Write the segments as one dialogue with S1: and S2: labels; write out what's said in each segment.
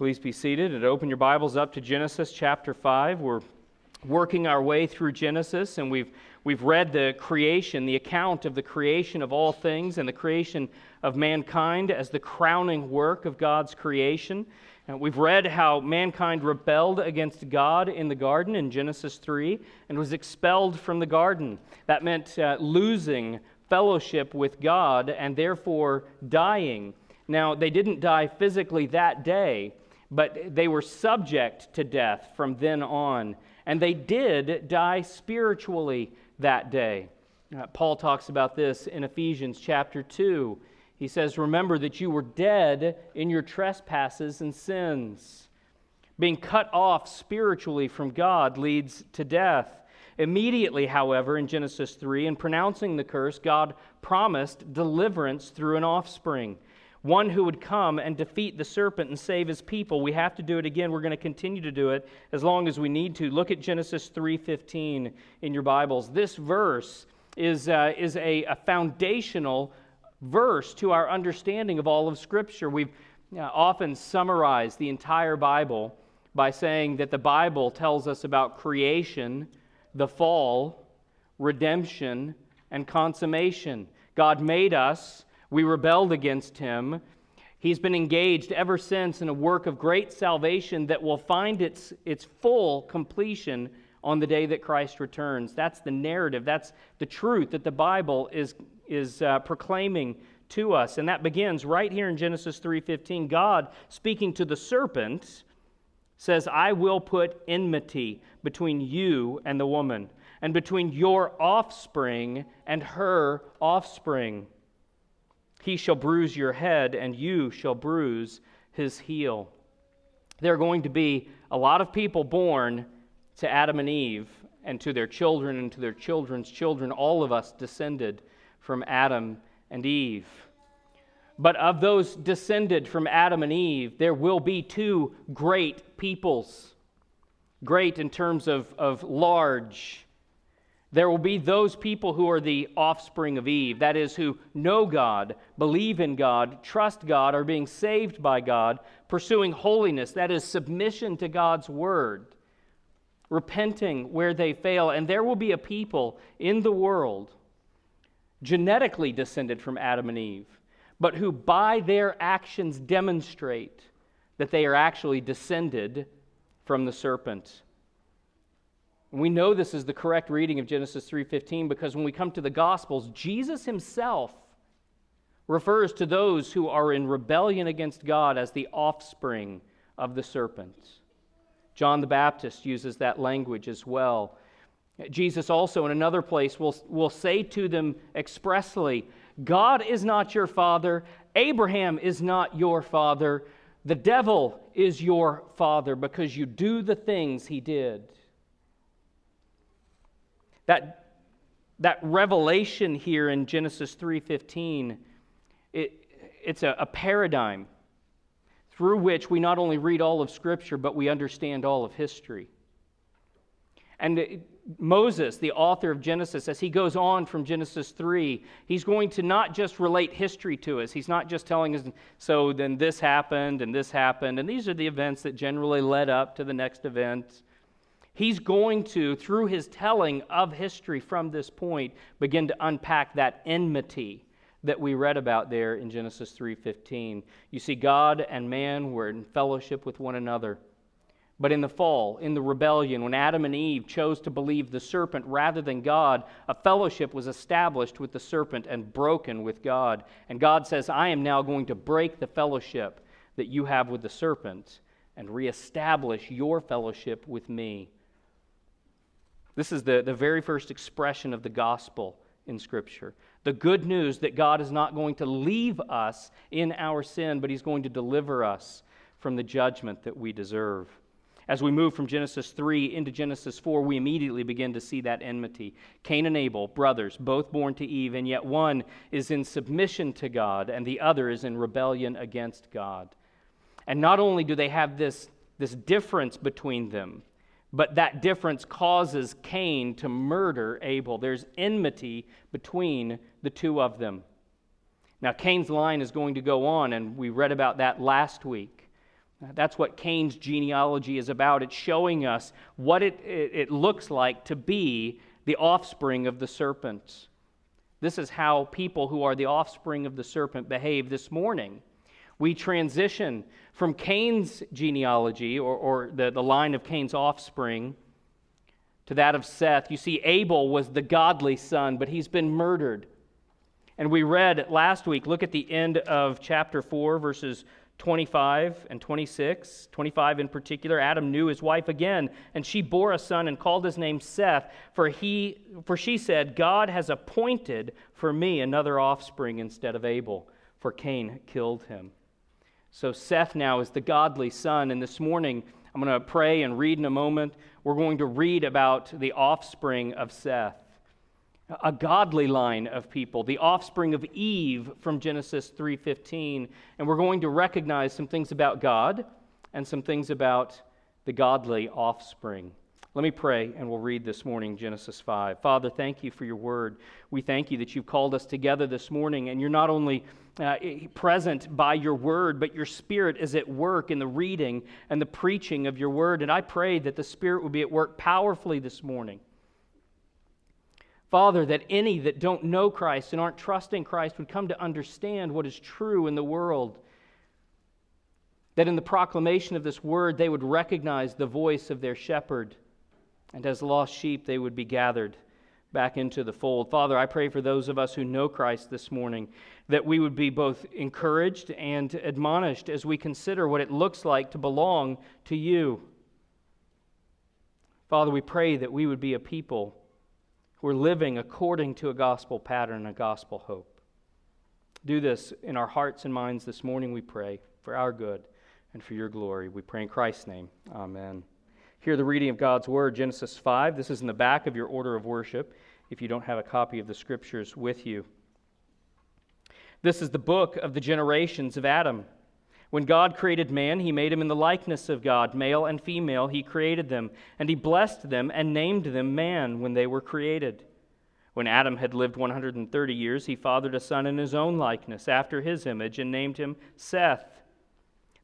S1: Please be seated and open your Bibles up to Genesis chapter 5. We're working our way through Genesis, and we've, we've read the creation, the account of the creation of all things, and the creation of mankind as the crowning work of God's creation. And we've read how mankind rebelled against God in the garden in Genesis 3 and was expelled from the garden. That meant uh, losing fellowship with God and therefore dying. Now, they didn't die physically that day, but they were subject to death from then on. And they did die spiritually that day. Uh, Paul talks about this in Ephesians chapter 2. He says, Remember that you were dead in your trespasses and sins. Being cut off spiritually from God leads to death. Immediately, however, in Genesis 3, in pronouncing the curse, God promised deliverance through an offspring one who would come and defeat the serpent and save his people. We have to do it again. We're going to continue to do it as long as we need to. Look at Genesis 3:15 in your Bibles. This verse is, uh, is a, a, foundational verse to our understanding of all of Scripture. We've uh, often summarized the entire Bible by saying that the Bible tells us about creation, the fall, redemption, and consummation. God made us we rebelled against him. He's been engaged ever since in a work of great salvation that will find its, its full completion on the day that Christ returns. That's the narrative. That's the truth that the Bible is, is uh, proclaiming to us. And that begins right here in Genesis 3:15. God speaking to the serpent says, "I will put enmity between you and the woman, and between your offspring and her offspring." He shall bruise your head, and you shall bruise his heel. There are going to be a lot of people born to Adam and Eve, and to their children, and to their children's children. All of us descended from Adam and Eve. But of those descended from Adam and Eve, there will be two great peoples. Great in terms of, of large there will be those people who are the offspring of Eve, that is, who know God, believe in God, trust God, are being saved by God, pursuing holiness, that is, submission to God's word, repenting where they fail. And there will be a people in the world, genetically descended from Adam and Eve, but who by their actions demonstrate that they are actually descended from the serpent. We know this is the correct reading of Genesis 3:15 because when we come to the gospels, Jesus himself refers to those who are in rebellion against God as the offspring of the serpent. John the Baptist uses that language as well. Jesus also, in another place, will, will say to them expressly, God is not your father, Abraham is not your father, the devil is your father because you do the things he did. That, that revelation here in Genesis 3.15, it, it's a, a paradigm through which we not only read all of Scripture, but we understand all of history. And Moses, the author of Genesis, as he goes on from Genesis 3, he's going to not just relate history to us. He's not just telling us, so then this happened and this happened, and these are the events that generally led up to the next event. He's going to, through his telling of history from this point, begin to unpack that enmity that we read about there in Genesis 3:15. You see God and man were in fellowship with one another. But in the fall, in the rebellion, when Adam and Eve chose to believe the serpent rather than God, a fellowship was established with the serpent and broken with God. And God says, I am now going to break the fellowship that you have with the serpent and reestablish your fellowship with me. This is the, the very first expression of the gospel in Scripture. The good news that God is not going to leave us in our sin, but He's going to deliver us from the judgment that we deserve. As we move from Genesis 3 into Genesis 4, we immediately begin to see that enmity. Cain and Abel, brothers, both born to Eve, and yet one is in submission to God and the other is in rebellion against God. And not only do they have this, this difference between them, but that difference causes Cain to murder Abel. There's enmity between the two of them. Now, Cain's line is going to go on, and we read about that last week. That's what Cain's genealogy is about. It's showing us what it, it, it, looks like to be the offspring of the serpent. This is how people who are the offspring of the serpent behave this morning. We transition from Cain's genealogy, or, or the, the line of Cain's offspring, to that of Seth. You see, Abel was the godly son, but he's been murdered. And we read last week, look at the end of chapter 4, verses 25 and 26, 25 in particular, Adam knew his wife again, and she bore a son and called his name Seth, for he for she said, God has appointed for me another offspring instead of Abel, for Cain killed him. So Seth now is the godly son, and this morning I'm going to pray and read in a moment. We're going to read about the offspring of Seth a godly line of people, the offspring of Eve from Genesis 3:15, and we're going to recognize some things about God and some things about the godly offspring. Let me pray and we'll read this morning Genesis 5. Father, thank you for your word. We thank you that you've called us together this morning and you're not only uh, present by your word, but your spirit is at work in the reading and the preaching of your word. And I pray that the spirit will be at work powerfully this morning Father, that any that don't know Christ and aren't trusting Christ would come to understand what is true in the world. That in the proclamation of this word, they would recognize the voice of their shepherd, and as lost sheep, they would be gathered back into the fold. Father, I pray for those of us who know Christ this morning that we would be both encouraged and admonished as we consider what it looks like to belong to you. Father, we pray that we would be a people who are living according to a gospel pattern, a gospel hope. Do this in our hearts and minds this morning, we pray, for our good and for your glory. We pray in Christ's name. Amen. Hear the reading of God's word, Genesis 5. This is in the back of your order of worship if you don't have a copy of the scriptures with you. This is the book of the generations of Adam. When God created man, he made him in the likeness of God. Male and female, he created them. And he blessed them and named them man when they were created. When Adam had lived 130 years, he fathered a son in his own likeness, after his image, and named him Seth.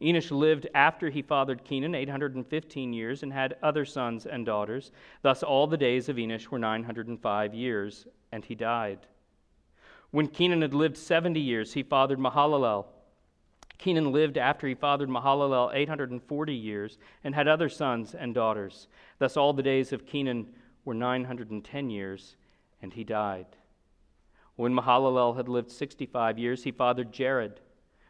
S1: Enosh lived after he fathered Kenan 815 years and had other sons and daughters. Thus, all the days of Enosh were 905 years, and he died. When Kenan had lived 70 years, he fathered Mahalalel. Kenan lived after he fathered Mahalalel 840 years and had other sons and daughters. Thus, all the days of Kenan were 910 years, and he died. When Mahalalel had lived 65 years, he fathered Jared.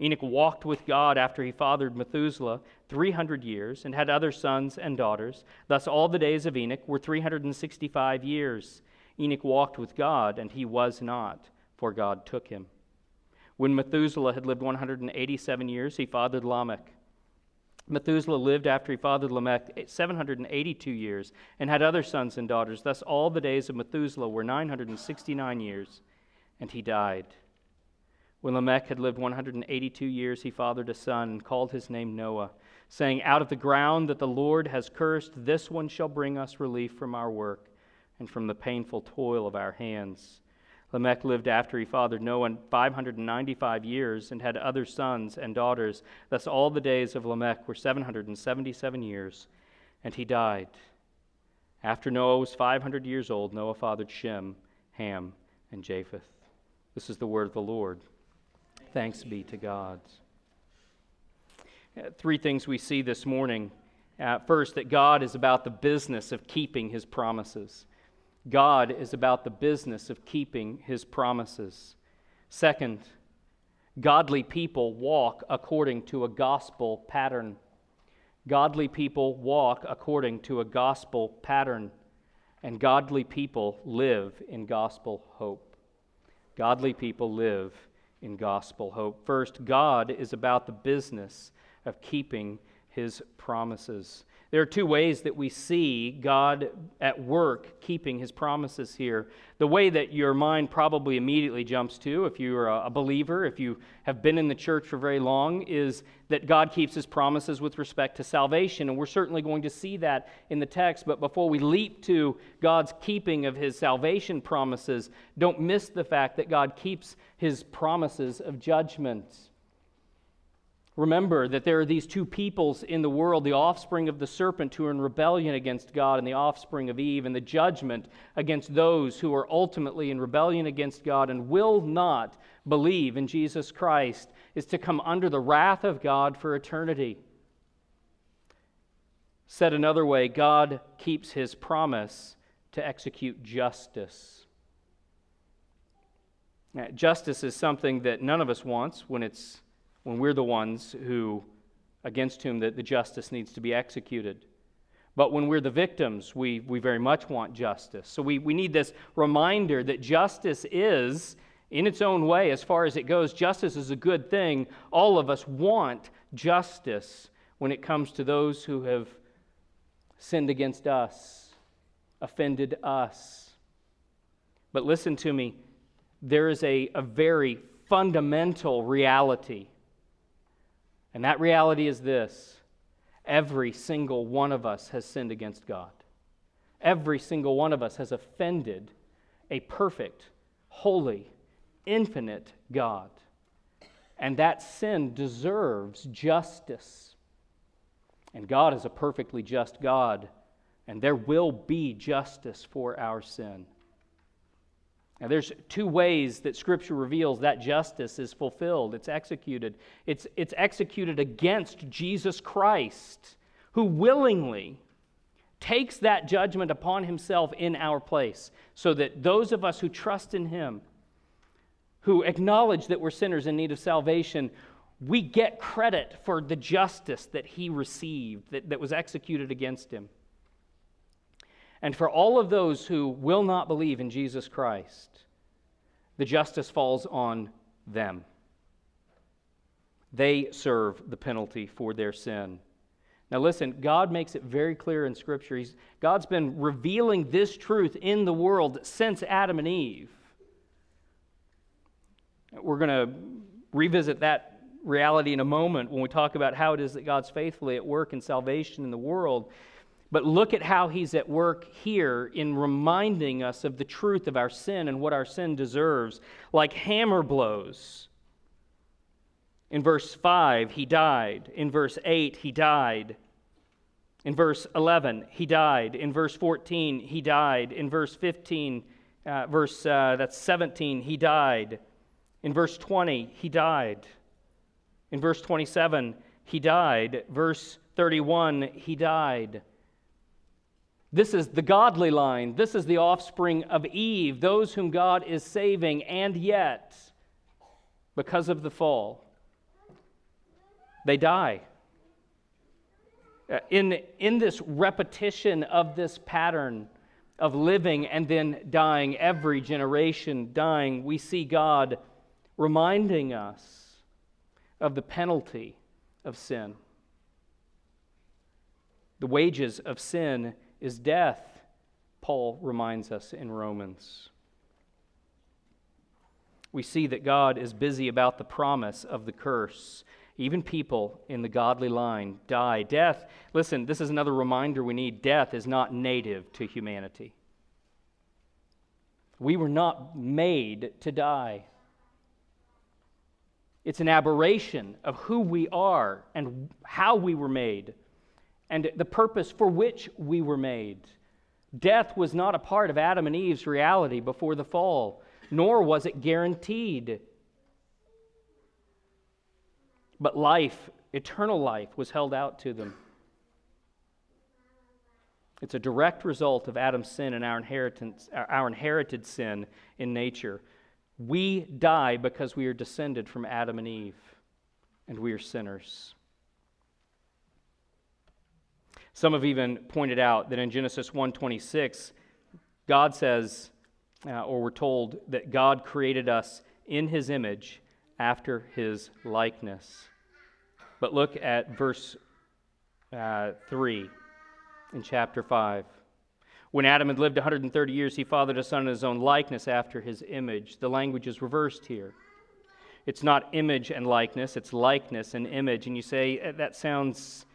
S1: Enoch walked with God after he fathered Methuselah 300 years and had other sons and daughters. Thus, all the days of Enoch were 365 years. Enoch walked with God, and he was not, for God took him. When Methuselah had lived 187 years, he fathered Lamech. Methuselah lived after he fathered Lamech 782 years and had other sons and daughters. Thus, all the days of Methuselah were 969 years, and he died. When Lamech had lived 182 years, he fathered a son and called his name Noah, saying, Out of the ground that the Lord has cursed, this one shall bring us relief from our work and from the painful toil of our hands. Lamech lived after he fathered Noah 595 years and had other sons and daughters. Thus, all the days of Lamech were 777 years, and he died. After Noah was 500 years old, Noah fathered Shem, Ham, and Japheth. This is the word of the Lord. Thanks be to God. Uh, three things we see this morning. Uh, first, that God is about the business of keeping his promises. God is about the business of keeping his promises. Second, godly people walk according to a gospel pattern. Godly people walk according to a gospel pattern, and godly people live in gospel hope. Godly people live in gospel hope. First, God is about the business of keeping his promises. There are two ways that we see God at work keeping his promises here. The way that your mind probably immediately jumps to, if you're a believer, if you have been in the church for very long, is that God keeps his promises with respect to salvation. And we're certainly going to see that in the text. But before we leap to God's keeping of his salvation promises, don't miss the fact that God keeps his promises of judgment. Remember that there are these two peoples in the world the offspring of the serpent who are in rebellion against God, and the offspring of Eve, and the judgment against those who are ultimately in rebellion against God and will not believe in Jesus Christ is to come under the wrath of God for eternity. Said another way, God keeps his promise to execute justice. Now, justice is something that none of us wants when it's when we're the ones who, against whom the, the justice needs to be executed. But when we're the victims, we, we very much want justice. So we, we need this reminder that justice is, in its own way, as far as it goes, justice is a good thing. All of us want justice when it comes to those who have sinned against us, offended us. But listen to me, there is a, a very fundamental reality and that reality is this every single one of us has sinned against God. Every single one of us has offended a perfect, holy, infinite God. And that sin deserves justice. And God is a perfectly just God, and there will be justice for our sin. Now, there's two ways that Scripture reveals that justice is fulfilled, it's executed. It's, it's executed against Jesus Christ, who willingly takes that judgment upon himself in our place, so that those of us who trust in him, who acknowledge that we're sinners in need of salvation, we get credit for the justice that he received, that, that was executed against him. And for all of those who will not believe in Jesus Christ, the justice falls on them. They serve the penalty for their sin. Now, listen, God makes it very clear in Scripture. He's, God's been revealing this truth in the world since Adam and Eve. We're going to revisit that reality in a moment when we talk about how it is that God's faithfully at work in salvation in the world. But look at how he's at work here in reminding us of the truth of our sin and what our sin deserves, like hammer blows. In verse 5, he died. In verse 8, he died. In verse 11, he died. In verse 14, he died. In verse 15, uh, verse uh, that's 17, he died. In verse 20, he died. In verse 27, he died. Verse 31, he died. This is the godly line. This is the offspring of Eve, those whom God is saving, and yet, because of the fall, they die. Uh, in, in this repetition of this pattern of living and then dying, every generation dying, we see God reminding us of the penalty of sin. The wages of sin is death, Paul reminds us in Romans. We see that God is busy about the promise of the curse. Even people in the godly line die. Death, listen, this is another reminder we need death is not native to humanity. We were not made to die. It's an aberration of who we are and how we were made and the purpose for which we were made. Death was not a part of Adam and Eve's reality before the fall, nor was it guaranteed. But life, eternal life, was held out to them. It's a direct result of Adam's sin and our, inheritance, our inherited sin in nature. We die because we are descended from Adam and Eve, and we are sinners. Some have even pointed out that in Genesis 1:26, God says, uh, or we're told that God created us in His image after His likeness. But look at verse uh, 3 in chapter 5. When Adam had lived 130 years, he fathered a son in his own likeness after his image. The language is reversed here. It's not image and likeness, it's likeness and image. And you say, eh, that sounds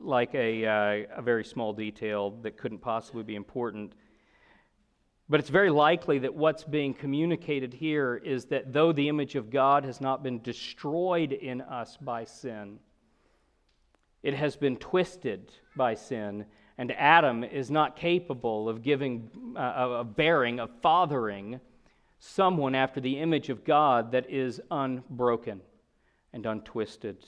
S1: like a, uh, a very small detail that couldn't possibly be important. But it's very likely that what's being communicated here is that though the image of God has not been destroyed in us by sin, it has been twisted by sin, and Adam is not capable of giving, uh, of bearing, of fathering someone after the image of God that is unbroken and untwisted.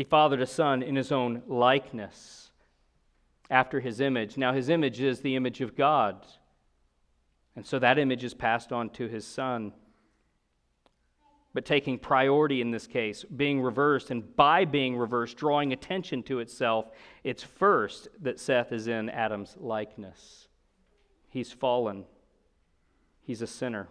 S1: He fathered a son in his own likeness, after his image. Now, his image is the image of God. And so that image is passed on to his son but taking priority in this case, being reversed, and by being reversed, drawing attention to itself, it's first that Seth is in Adam's likeness. He's fallen, he's a sinner.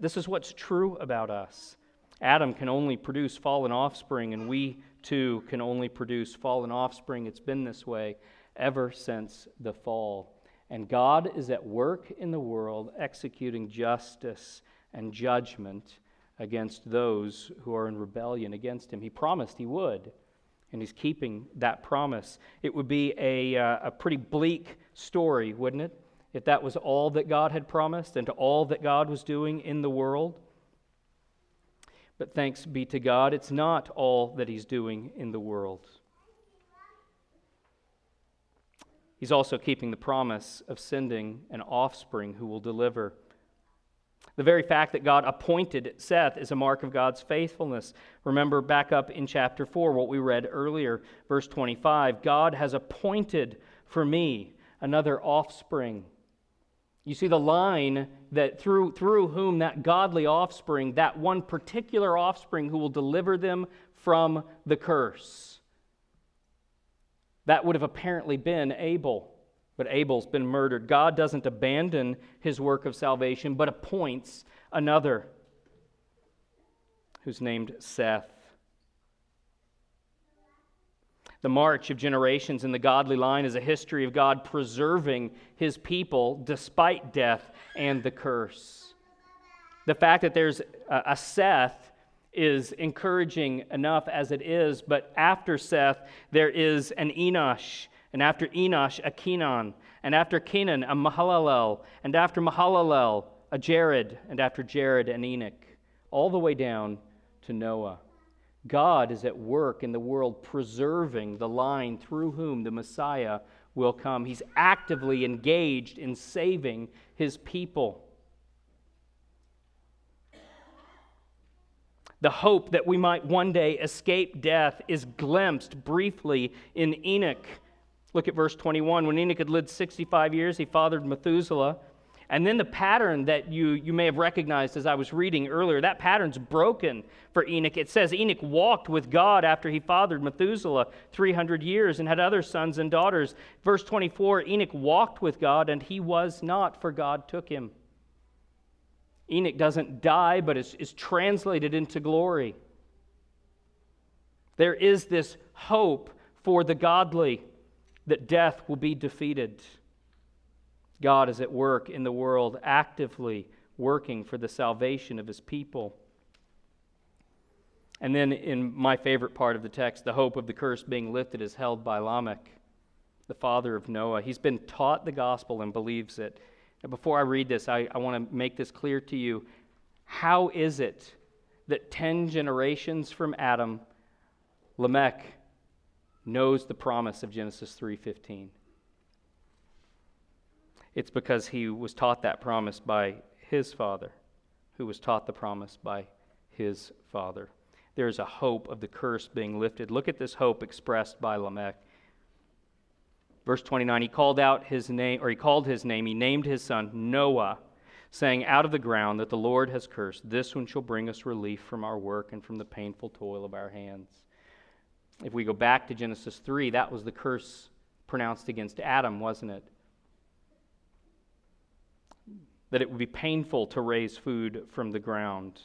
S1: This is what's true about us. Adam can only produce fallen offspring, and we too can only produce fallen offspring. It's been this way ever since the fall. And God is at work in the world executing justice and judgment against those who are in rebellion against him. He promised he would, and he's keeping that promise. It would be a, uh, a pretty bleak story, wouldn't it? If that was all that God had promised and to all that God was doing in the world. But thanks be to God, it's not all that he's doing in the world. He's also keeping the promise of sending an offspring who will deliver the very fact that God appointed Seth is a mark of God's faithfulness. Remember back up in chapter 4, what we read earlier, verse 25 God has appointed for me another offspring. You see the line that through, through whom that godly offspring, that one particular offspring who will deliver them from the curse. That would have apparently been Abel. But Abel's been murdered. God doesn't abandon his work of salvation, but appoints another who's named Seth. The march of generations in the godly line is a history of God preserving his people despite death and the curse. The fact that there's a Seth is encouraging enough as it is, but after Seth, there is an Enosh and after Enosh, a Kenan, and after Kenan, a Mahalalel, and after Mahalalel, a Jared, and after Jared, an Enoch, all the way down to Noah. God is at work in the world preserving the line through whom the Messiah will come. He's actively engaged in saving his people. The hope that we might one day escape death is glimpsed briefly in Enoch Look at verse 21. When Enoch had lived 65 years, he fathered Methuselah. And then the pattern that you, you may have recognized as I was reading earlier, that pattern's broken for Enoch. It says Enoch walked with God after he fathered Methuselah 300 years and had other sons and daughters. Verse 24 Enoch walked with God and he was not, for God took him. Enoch doesn't die, but is, is translated into glory. There is this hope for the godly that death will be defeated. God is at work in the world, actively working for the salvation of his people. And then, in my favorite part of the text, the hope of the curse being lifted is held by Lamech, the father of Noah. He's been taught the gospel and believes it. Now, before I read this, I, I want to make this clear to you. How is it that 10 generations from Adam, Lamech knows the promise of Genesis 3:15. It's because he was taught that promise by his father, who was taught the promise by his father. there is a hope of the curse being lifted. Look at this hope expressed by Lamech. Verse 29, he called out his name, or he called his name, he named his son Noah, saying, Out of the ground that the Lord has cursed, this one shall bring us relief from our work and from the painful toil of our hands. If we go back to Genesis 3, that was the curse pronounced against Adam, wasn't it? That it would be painful to raise food from the ground.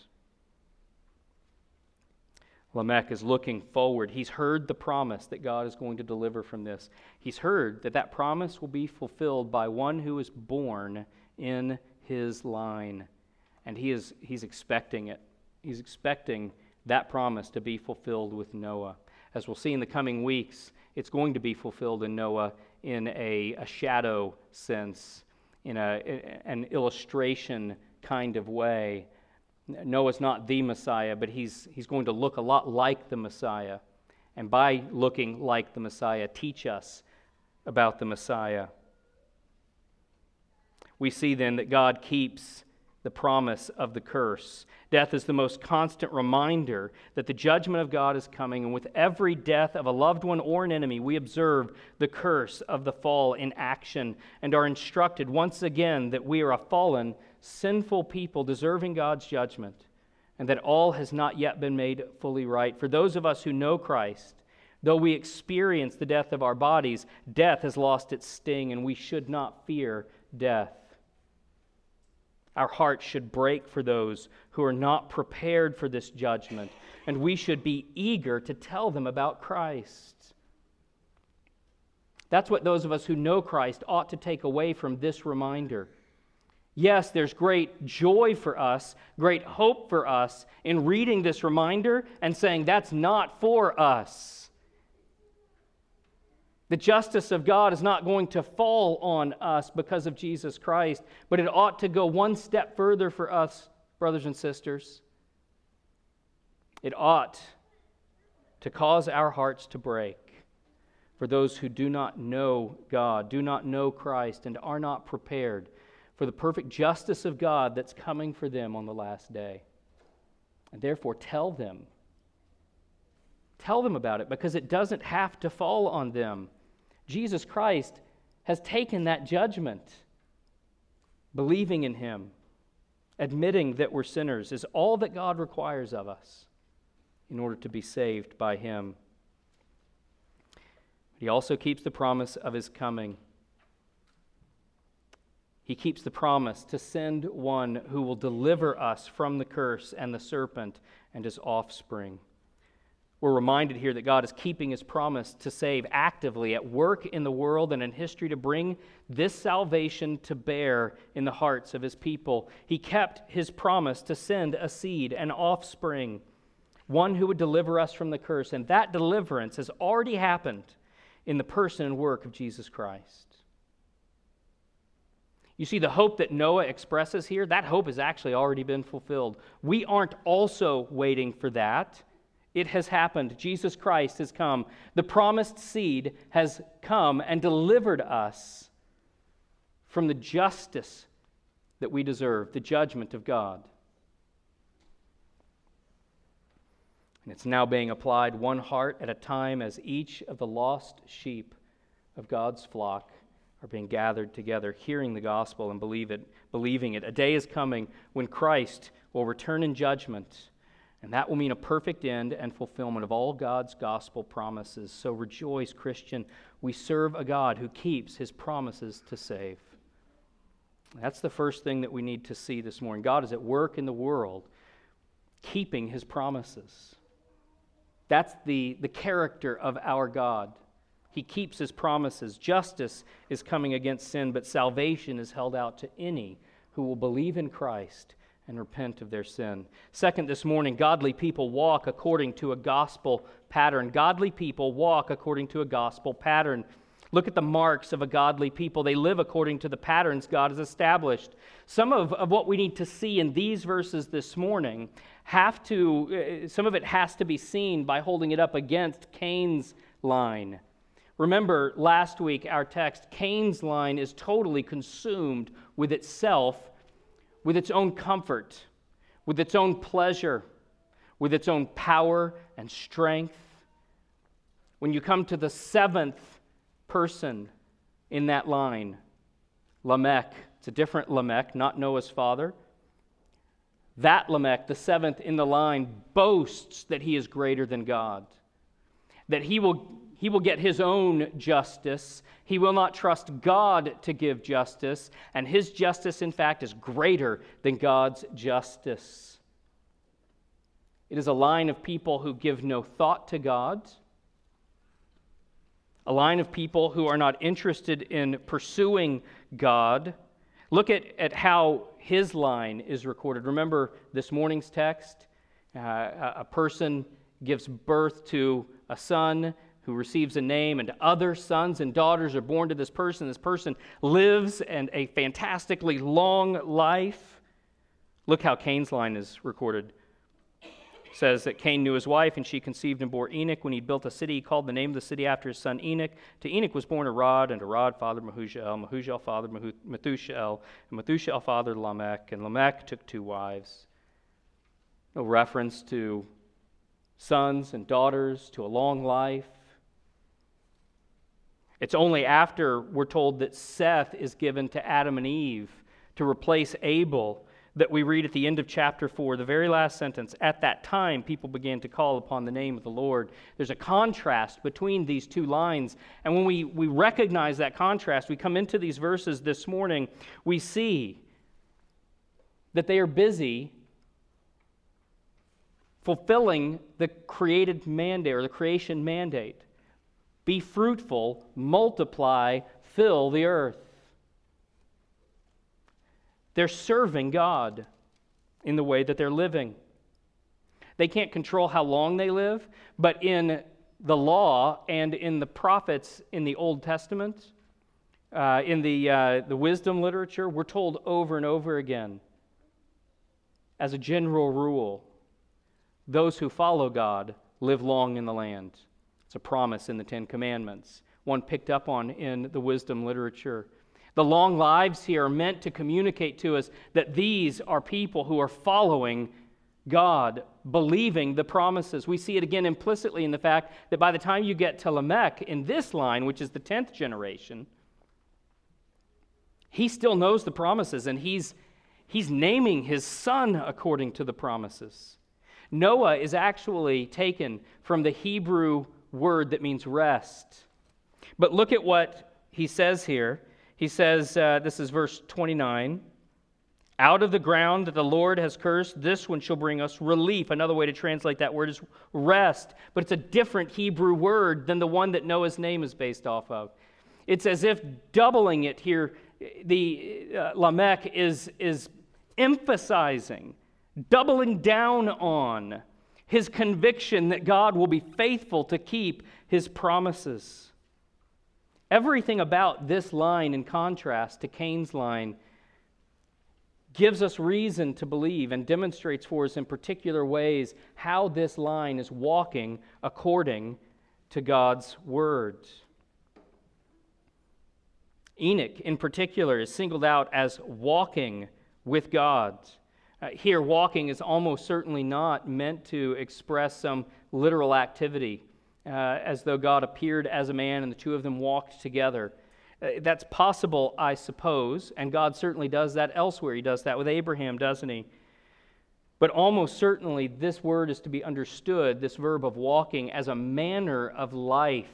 S1: Lamech is looking forward. He's heard the promise that God is going to deliver from this. He's heard that that promise will be fulfilled by one who is born in his line. And he is, he's expecting it. He's expecting that promise to be fulfilled with Noah. As we'll see in the coming weeks, it's going to be fulfilled in Noah in a, a shadow sense, in a, an illustration kind of way. Noah's not the Messiah, but he's, he's going to look a lot like the Messiah. And by looking like the Messiah, teach us about the Messiah. We see then that God keeps the promise of the curse. Death is the most constant reminder that the judgment of God is coming, and with every death of a loved one or an enemy, we observe the curse of the fall in action and are instructed once again that we are a fallen, sinful people deserving God's judgment, and that all has not yet been made fully right. For those of us who know Christ, though we experience the death of our bodies, death has lost its sting, and we should not fear death. Our hearts should break for those who are not prepared for this judgment, and we should be eager to tell them about Christ. That's what those of us who know Christ ought to take away from this reminder. Yes, there's great joy for us, great hope for us in reading this reminder and saying that's not for us. The justice of God is not going to fall on us because of Jesus Christ, but it ought to go one step further for us, brothers and sisters. It ought to cause our hearts to break for those who do not know God, do not know Christ, and are not prepared for the perfect justice of God that's coming for them on the last day. And therefore, tell them. Tell them about it because it doesn't have to fall on them. Jesus Christ has taken that judgment. Believing in Him, admitting that we're sinners, is all that God requires of us in order to be saved by Him. He also keeps the promise of His coming. He keeps the promise to send one who will deliver us from the curse and the serpent and his offspring. We're reminded here that God is keeping his promise to save actively at work in the world and in history to bring this salvation to bear in the hearts of his people. He kept his promise to send a seed, an offspring, one who would deliver us from the curse. And that deliverance has already happened in the person and work of Jesus Christ. You see, the hope that Noah expresses here, that hope has actually already been fulfilled. We aren't also waiting for that. It has happened. Jesus Christ has come. The promised seed has come and delivered us from the justice that we deserve, the judgment of God. And it's now being applied one heart at a time as each of the lost sheep of God's flock are being gathered together, hearing the gospel and believe it, believing it. A day is coming when Christ will return in judgment and that will mean a perfect end and fulfillment of all God's gospel promises. So rejoice, Christian. We serve a God who keeps his promises to save. That's the first thing that we need to see this morning. God is at work in the world, keeping his promises. That's the, the character of our God. He keeps his promises. Justice is coming against sin, but salvation is held out to any who will believe in Christ and repent of their sin. Second, this morning, godly people walk according to a gospel pattern. Godly people walk according to a gospel pattern. Look at the marks of a godly people. They live according to the patterns God has established. Some of, of what we need to see in these verses this morning have to, uh, some of it has to be seen by holding it up against Cain's line. Remember last week, our text, Cain's line is totally consumed with itself with its own comfort, with its own pleasure, with its own power and strength. When you come to the seventh person in that line, Lamech, it's a different Lamech, not Noah's father. That Lamech, the seventh in the line, boasts that he is greater than God, that he will, he will get his own justice. He will not trust God to give justice, and his justice, in fact, is greater than God's justice. It is a line of people who give no thought to God, a line of people who are not interested in pursuing God. Look at, at how his line is recorded. Remember this morning's text? Uh, a person gives birth to a son who receives a name, and other sons and daughters are born to this person. This person lives and a fantastically long life. Look how Cain's line is recorded says that Cain knew his wife, and she conceived and bore Enoch. When he built a city, he called the name of the city after his son Enoch. To Enoch was born Arad, and Arad fathered Mehujael. Mehujael fathered Methushael, and Methushael fathered Lamech. And Lamech took two wives. No reference to sons and daughters, to a long life. It's only after we're told that Seth is given to Adam and Eve to replace Abel that we read at the end of chapter 4, the very last sentence. At that time, people began to call upon the name of the Lord. There's a contrast between these two lines. And when we, we recognize that contrast, we come into these verses this morning, we see that they are busy fulfilling the created mandate or the creation mandate be fruitful, multiply, fill the earth. They're serving God in the way that they're living. They can't control how long they live, but in the law and in the prophets in the Old Testament, uh, in the, uh, the wisdom literature, we're told over and over again, as a general rule, those who follow God live long in the land. It's a promise in the Ten Commandments, one picked up on in the wisdom literature. The long lives here are meant to communicate to us that these are people who are following God, believing the promises. We see it again implicitly in the fact that by the time you get to Lamech in this line, which is the 10th generation, he still knows the promises and he's, he's naming his son according to the promises. Noah is actually taken from the Hebrew word that means rest. But look at what he says here. He says, uh, this is verse 29 Out of the ground that the Lord has cursed, this one shall bring us relief. Another way to translate that word is rest, but it's a different Hebrew word than the one that Noah's name is based off of. It's as if doubling it here, the uh, Lamech is, is emphasizing, doubling down on his conviction that God will be faithful to keep his promises. Everything about this line, in contrast to Cain's line, gives us reason to believe and demonstrates for us in particular ways how this line is walking according to God's word. Enoch, in particular, is singled out as walking with God. Uh, here, walking is almost certainly not meant to express some literal activity uh, as though God appeared as a man and the two of them walked together. Uh, that's possible, I suppose, and God certainly does that elsewhere. He does that with Abraham, doesn't he? But almost certainly, this word is to be understood, this verb of walking, as a manner of life.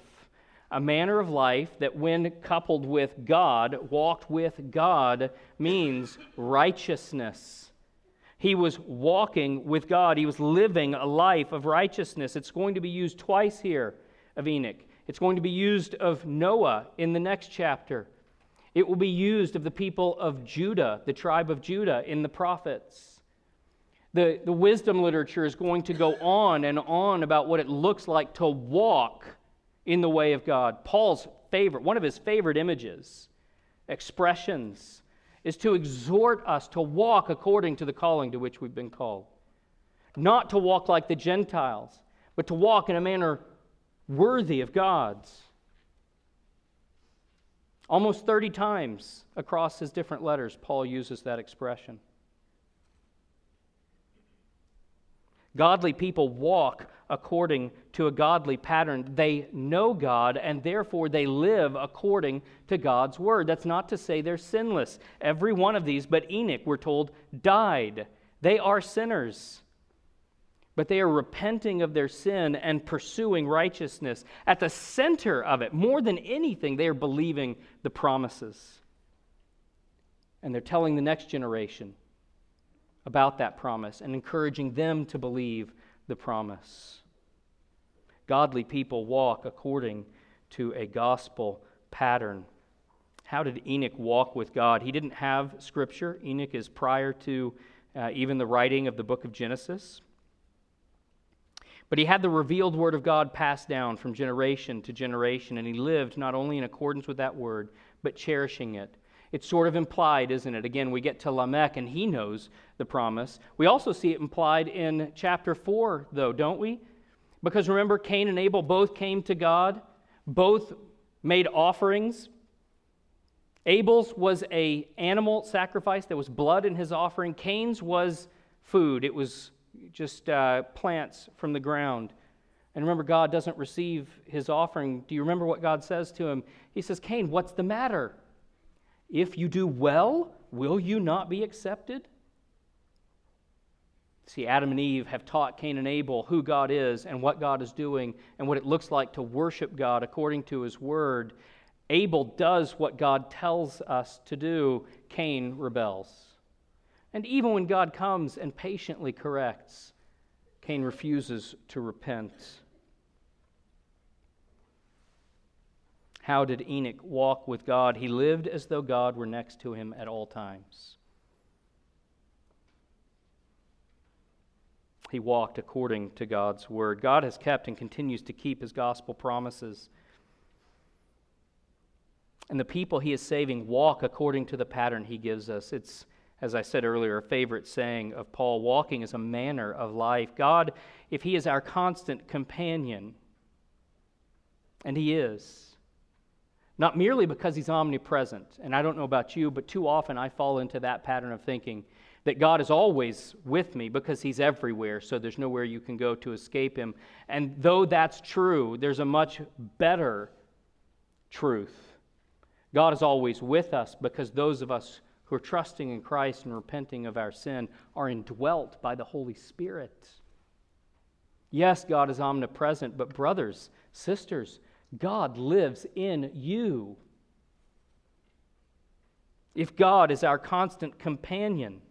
S1: A manner of life that, when coupled with God, walked with God, means righteousness. He was walking with God. He was living a life of righteousness. It's going to be used twice here of Enoch. It's going to be used of Noah in the next chapter. It will be used of the people of Judah, the tribe of Judah, in the prophets. The, the wisdom literature is going to go on and on about what it looks like to walk in the way of God. Paul's favorite, one of his favorite images, expressions is to exhort us to walk according to the calling to which we've been called. Not to walk like the Gentiles, but to walk in a manner worthy of God's. Almost 30 times across his different letters, Paul uses that expression. Godly people walk according to a godly pattern. They know God, and therefore they live according to God's word. That's not to say they're sinless. Every one of these, but Enoch, we're told, died. They are sinners. But they are repenting of their sin and pursuing righteousness. At the center of it, more than anything, they are believing the promises. And they're telling the next generation about that promise and encouraging them to believe the promise. Godly people walk according to a gospel pattern. How did Enoch walk with God? He didn't have scripture. Enoch is prior to uh, even the writing of the book of Genesis. But he had the revealed word of God passed down from generation to generation, and he lived not only in accordance with that word, but cherishing it it's sort of implied, isn't it? Again, we get to Lamech and he knows the promise. We also see it implied in chapter 4, though, don't we? Because remember, Cain and Abel both came to God, both made offerings. Abel's was a animal sacrifice. There was blood in his offering. Cain's was food. It was just uh, plants from the ground. And remember, God doesn't receive his offering. Do you remember what God says to him? He says, Cain, what's the matter? If you do well, will you not be accepted? See, Adam and Eve have taught Cain and Abel who God is and what God is doing and what it looks like to worship God according to his word. Abel does what God tells us to do, Cain rebels. And even when God comes and patiently corrects, Cain refuses to repent. How did Enoch walk with God? He lived as though God were next to him at all times. He walked according to God's word. God has kept and continues to keep his gospel promises. And the people he is saving walk according to the pattern he gives us. It's, as I said earlier, a favorite saying of Paul walking is a manner of life. God, if he is our constant companion, and he is, not merely because he's omnipresent. And I don't know about you, but too often I fall into that pattern of thinking that God is always with me because he's everywhere, so there's nowhere you can go to escape him. And though that's true, there's a much better truth. God is always with us because those of us who are trusting in Christ and repenting of our sin are indwelt by the Holy Spirit. Yes, God is omnipresent, but brothers, sisters, God lives in you. If God is our constant companion,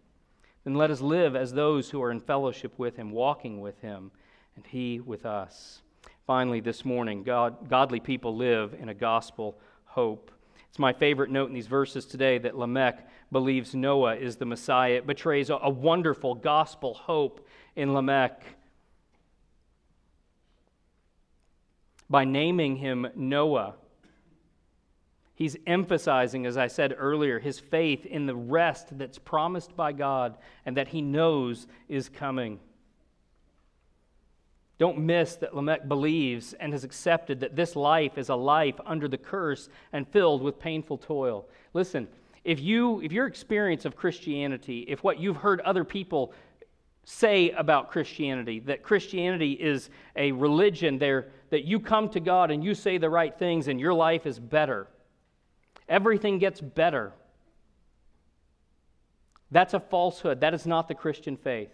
S1: then let us live as those who are in fellowship with Him, walking with Him, and He with us. Finally, this morning, God, godly people live in a gospel hope. It's my favorite note in these verses today that Lamech believes Noah is the Messiah. It betrays a, a wonderful gospel hope in Lamech. By naming him Noah. He's emphasizing, as I said earlier, his faith in the rest that's promised by God and that he knows is coming. Don't miss that Lamech believes and has accepted that this life is a life under the curse and filled with painful toil. Listen, if you if your experience of Christianity, if what you've heard other people say about Christianity, that Christianity is a religion there that you come to God and you say the right things and your life is better. Everything gets better. That's a falsehood. That is not the Christian faith.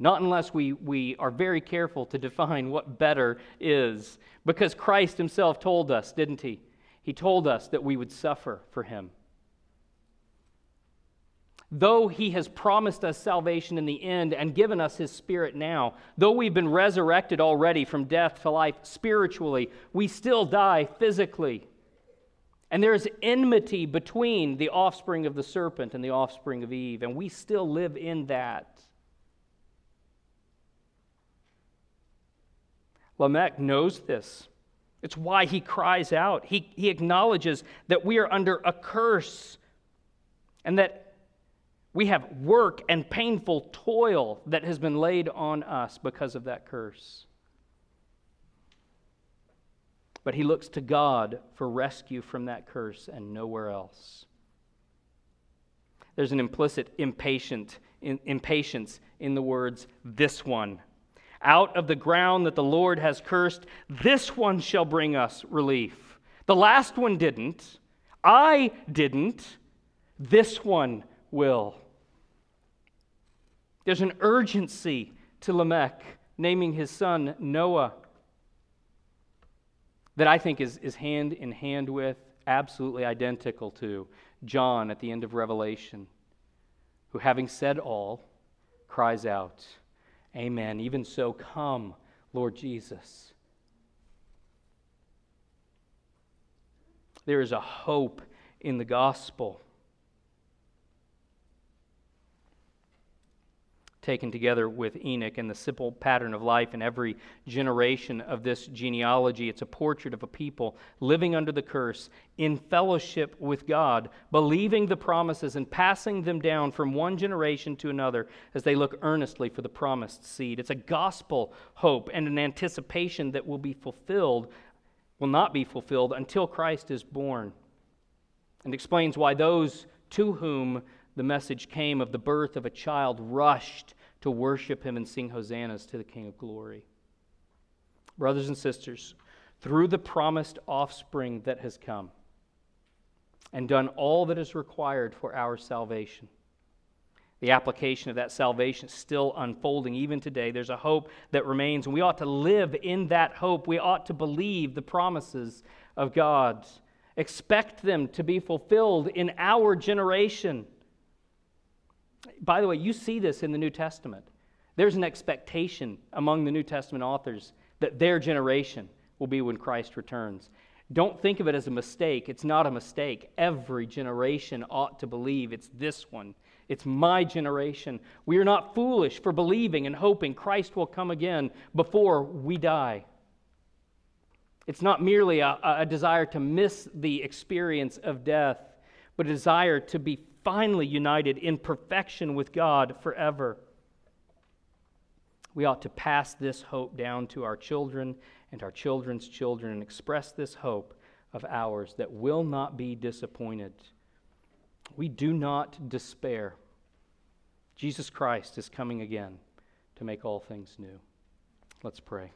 S1: Not unless we, we are very careful to define what better is. Because Christ himself told us, didn't he? He told us that we would suffer for him though he has promised us salvation in the end and given us his spirit now, though we've been resurrected already from death to life spiritually, we still die physically. And there is enmity between the offspring of the serpent and the offspring of Eve, and we still live in that. Lamech knows this. It's why he cries out. He, he acknowledges that we are under a curse and that we have work and painful toil that has been laid on us because of that curse. But he looks to God for rescue from that curse and nowhere else. There's an implicit impatient, in, impatience in the words, This one. Out of the ground that the Lord has cursed, this one shall bring us relief. The last one didn't. I didn't. This one will. There's an urgency to Lamech naming his son Noah that I think is, is hand in hand with, absolutely identical to John at the end of Revelation, who, having said all, cries out, Amen. Even so, come, Lord Jesus. There is a hope in the gospel. Taken together with Enoch and the simple pattern of life in every generation of this genealogy. It's a portrait of a people living under the curse, in fellowship with God, believing the promises and passing them down from one generation to another as they look earnestly for the promised seed. It's a gospel hope and an anticipation that will be fulfilled, will not be fulfilled until Christ is born. And explains why those to whom the message came of the birth of a child, rushed to worship him and sing hosannas to the King of glory. Brothers and sisters, through the promised offspring that has come and done all that is required for our salvation, the application of that salvation is still unfolding even today. There's a hope that remains, and we ought to live in that hope. We ought to believe the promises of God, expect them to be fulfilled in our generation. By the way, you see this in the New Testament. There's an expectation among the New Testament authors that their generation will be when Christ returns. Don't think of it as a mistake. It's not a mistake. Every generation ought to believe it's this one. It's my generation. We are not foolish for believing and hoping Christ will come again before we die. It's not merely a, a desire to miss the experience of death, but a desire to be finally united in perfection with God forever. We ought to pass this hope down to our children and our children's children and express this hope of ours that will not be disappointed. We do not despair. Jesus Christ is coming again to make all things new. Let's pray.